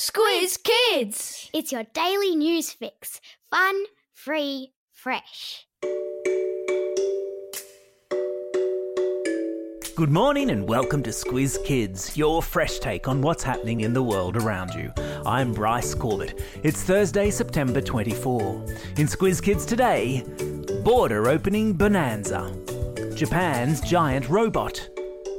Squiz Kids! It's your daily news fix. Fun, free, fresh. Good morning and welcome to Squiz Kids, your fresh take on what's happening in the world around you. I'm Bryce Corbett. It's Thursday, September 24. In Squiz Kids today, border opening bonanza, Japan's giant robot,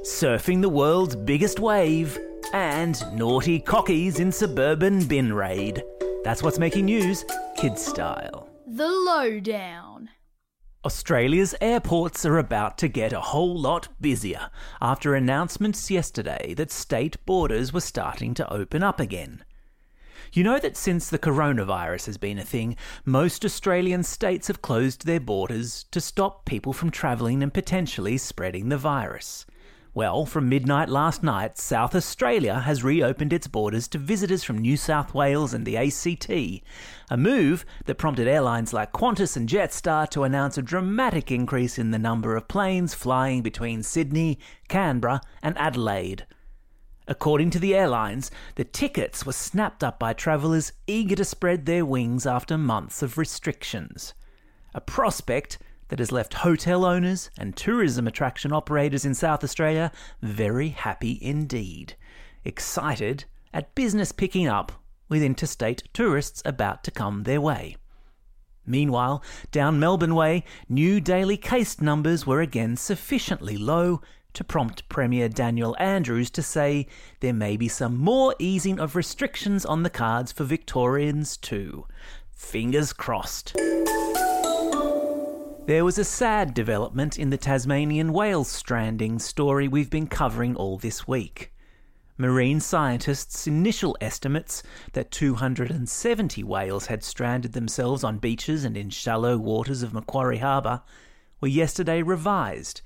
surfing the world's biggest wave, and naughty cockies in suburban bin raid. That's what's making news, kid style. The Lowdown. Australia's airports are about to get a whole lot busier after announcements yesterday that state borders were starting to open up again. You know that since the coronavirus has been a thing, most Australian states have closed their borders to stop people from travelling and potentially spreading the virus. Well, from midnight last night, South Australia has reopened its borders to visitors from New South Wales and the ACT, a move that prompted airlines like Qantas and Jetstar to announce a dramatic increase in the number of planes flying between Sydney, Canberra, and Adelaide. According to the airlines, the tickets were snapped up by travellers eager to spread their wings after months of restrictions. A prospect that has left hotel owners and tourism attraction operators in South Australia very happy indeed. Excited at business picking up with interstate tourists about to come their way. Meanwhile, down Melbourne Way, new daily case numbers were again sufficiently low to prompt Premier Daniel Andrews to say there may be some more easing of restrictions on the cards for Victorians too. Fingers crossed. There was a sad development in the Tasmanian whale stranding story we've been covering all this week. Marine scientists' initial estimates that 270 whales had stranded themselves on beaches and in shallow waters of Macquarie Harbour were yesterday revised,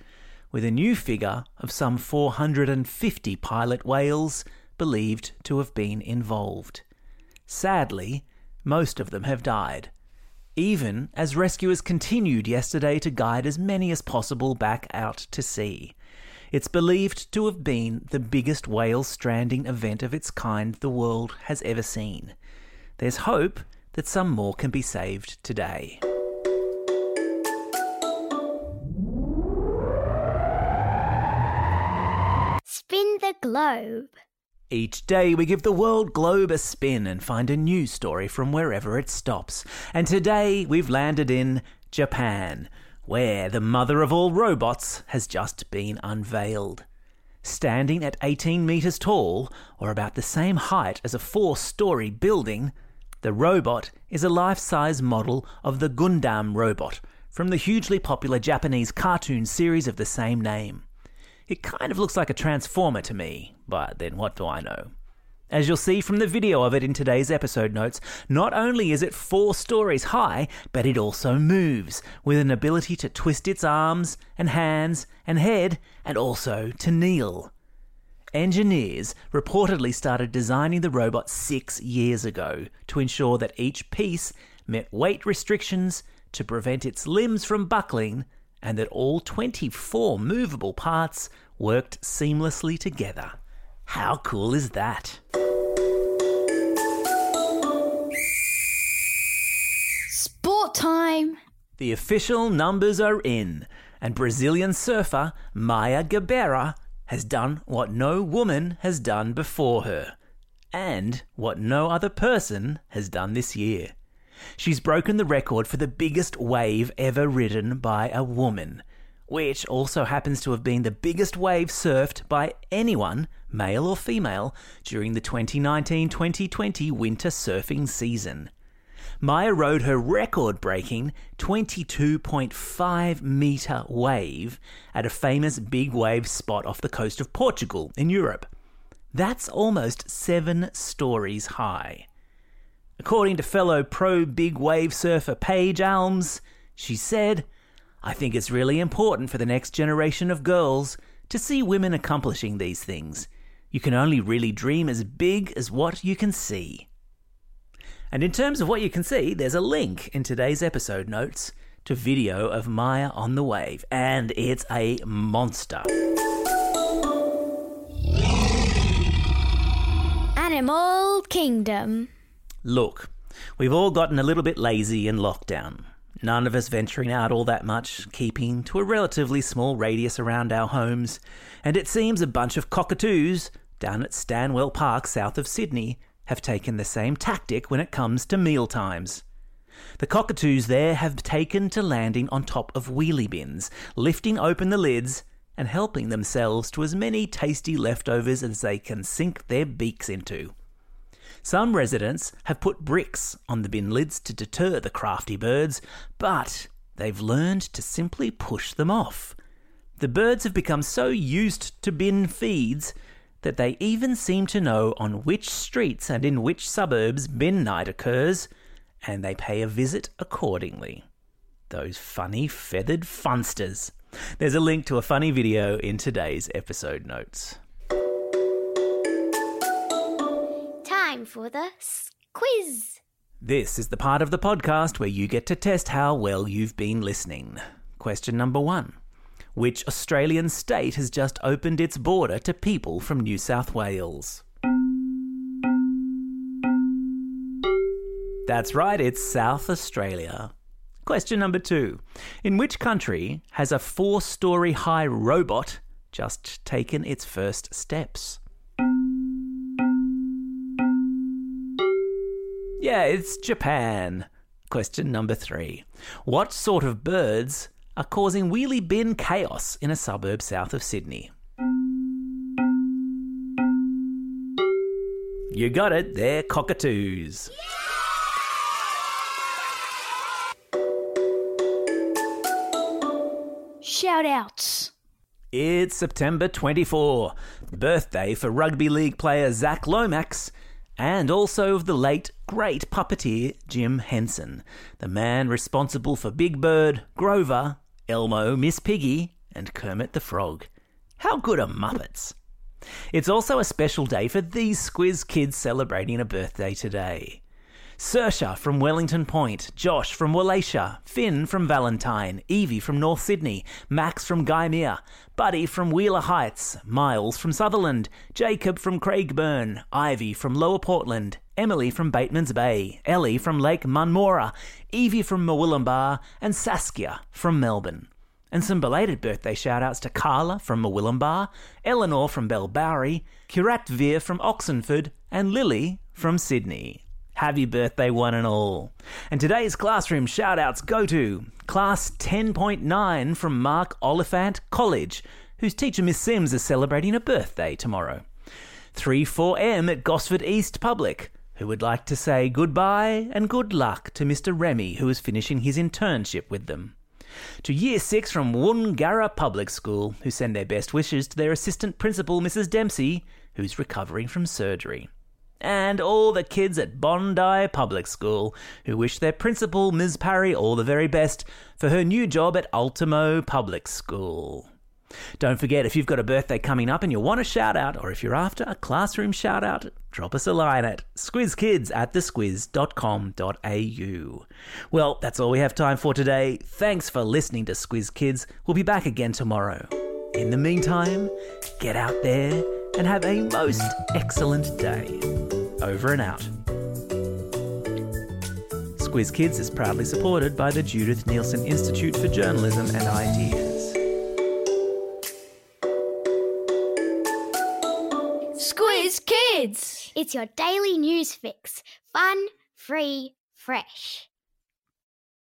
with a new figure of some 450 pilot whales believed to have been involved. Sadly, most of them have died even as rescuers continued yesterday to guide as many as possible back out to sea. It's believed to have been the biggest whale stranding event of its kind the world has ever seen. There's hope that some more can be saved today. Spin the globe. Each day we give the world globe a spin and find a new story from wherever it stops. And today we've landed in Japan, where the mother of all robots has just been unveiled. Standing at 18 metres tall, or about the same height as a four story building, the robot is a life size model of the Gundam robot from the hugely popular Japanese cartoon series of the same name. It kind of looks like a transformer to me, but then what do I know? As you'll see from the video of it in today's episode notes, not only is it four stories high, but it also moves, with an ability to twist its arms and hands and head, and also to kneel. Engineers reportedly started designing the robot six years ago to ensure that each piece met weight restrictions to prevent its limbs from buckling and that all 24 movable parts worked seamlessly together. How cool is that? Sport time! The official numbers are in, and Brazilian surfer Maya Gabeira has done what no woman has done before her, and what no other person has done this year. She's broken the record for the biggest wave ever ridden by a woman, which also happens to have been the biggest wave surfed by anyone, male or female, during the 2019 2020 winter surfing season. Maya rode her record breaking 22.5 metre wave at a famous big wave spot off the coast of Portugal in Europe. That's almost seven stories high. According to fellow pro big wave surfer Paige Alms, she said, I think it's really important for the next generation of girls to see women accomplishing these things. You can only really dream as big as what you can see. And in terms of what you can see, there's a link in today's episode notes to video of Maya on the wave, and it's a monster. Animal Kingdom. Look, we've all gotten a little bit lazy in lockdown. None of us venturing out all that much, keeping to a relatively small radius around our homes, and it seems a bunch of cockatoos down at Stanwell Park south of Sydney have taken the same tactic when it comes to meal times. The cockatoos there have taken to landing on top of wheelie bins, lifting open the lids and helping themselves to as many tasty leftovers as they can sink their beaks into. Some residents have put bricks on the bin lids to deter the crafty birds, but they've learned to simply push them off. The birds have become so used to bin feeds that they even seem to know on which streets and in which suburbs bin night occurs, and they pay a visit accordingly. Those funny feathered funsters. There's a link to a funny video in today's episode notes. Time for the quiz. This is the part of the podcast where you get to test how well you've been listening. Question number one Which Australian state has just opened its border to people from New South Wales? That's right, it's South Australia. Question number two In which country has a four story high robot just taken its first steps? Yeah, it's Japan. Question number three. What sort of birds are causing wheelie bin chaos in a suburb south of Sydney? You got it, they're cockatoos. Shout outs. It's September 24, birthday for rugby league player Zach Lomax, and also of the late great puppeteer Jim Henson, the man responsible for Big Bird, Grover, Elmo, Miss Piggy, and Kermit the Frog. How good are Muppets? It's also a special day for these Squiz kids celebrating a birthday today. Sersha from Wellington Point, Josh from Wallachia, Finn from Valentine, Evie from North Sydney, Max from Gymea, Buddy from Wheeler Heights, Miles from Sutherland, Jacob from Craigburn, Ivy from Lower Portland, Emily from Bateman's Bay, Ellie from Lake Munmorah, Evie from Murwillumbah, and Saskia from Melbourne. And some belated birthday shout-outs to Carla from Murwillumbah, Eleanor from Bellbowrie, Kirat Veer from Oxenford, and Lily from Sydney. Happy birthday, one and all. And today's classroom shout-outs go to Class 10.9 from Mark Oliphant College, whose teacher Miss Sims is celebrating a birthday tomorrow. 3-4M at Gosford East Public, who would like to say goodbye and good luck to Mr. Remy, who is finishing his internship with them. To Year 6 from Woongarra Public School, who send their best wishes to their assistant principal, Mrs. Dempsey, who's recovering from surgery. And all the kids at Bondi Public School, who wish their principal, Ms. Parry, all the very best for her new job at Ultimo Public School. Don't forget, if you've got a birthday coming up and you want a shout out, or if you're after a classroom shout out, drop us a line at squizkids at thesquiz.com.au. Well, that's all we have time for today. Thanks for listening to Squiz Kids. We'll be back again tomorrow. In the meantime, get out there and have a most excellent day. Over and out. Squiz Kids is proudly supported by the Judith Neilson Institute for Journalism and Ideas. Squiz Kids. It's your daily news fix. Fun, free, fresh.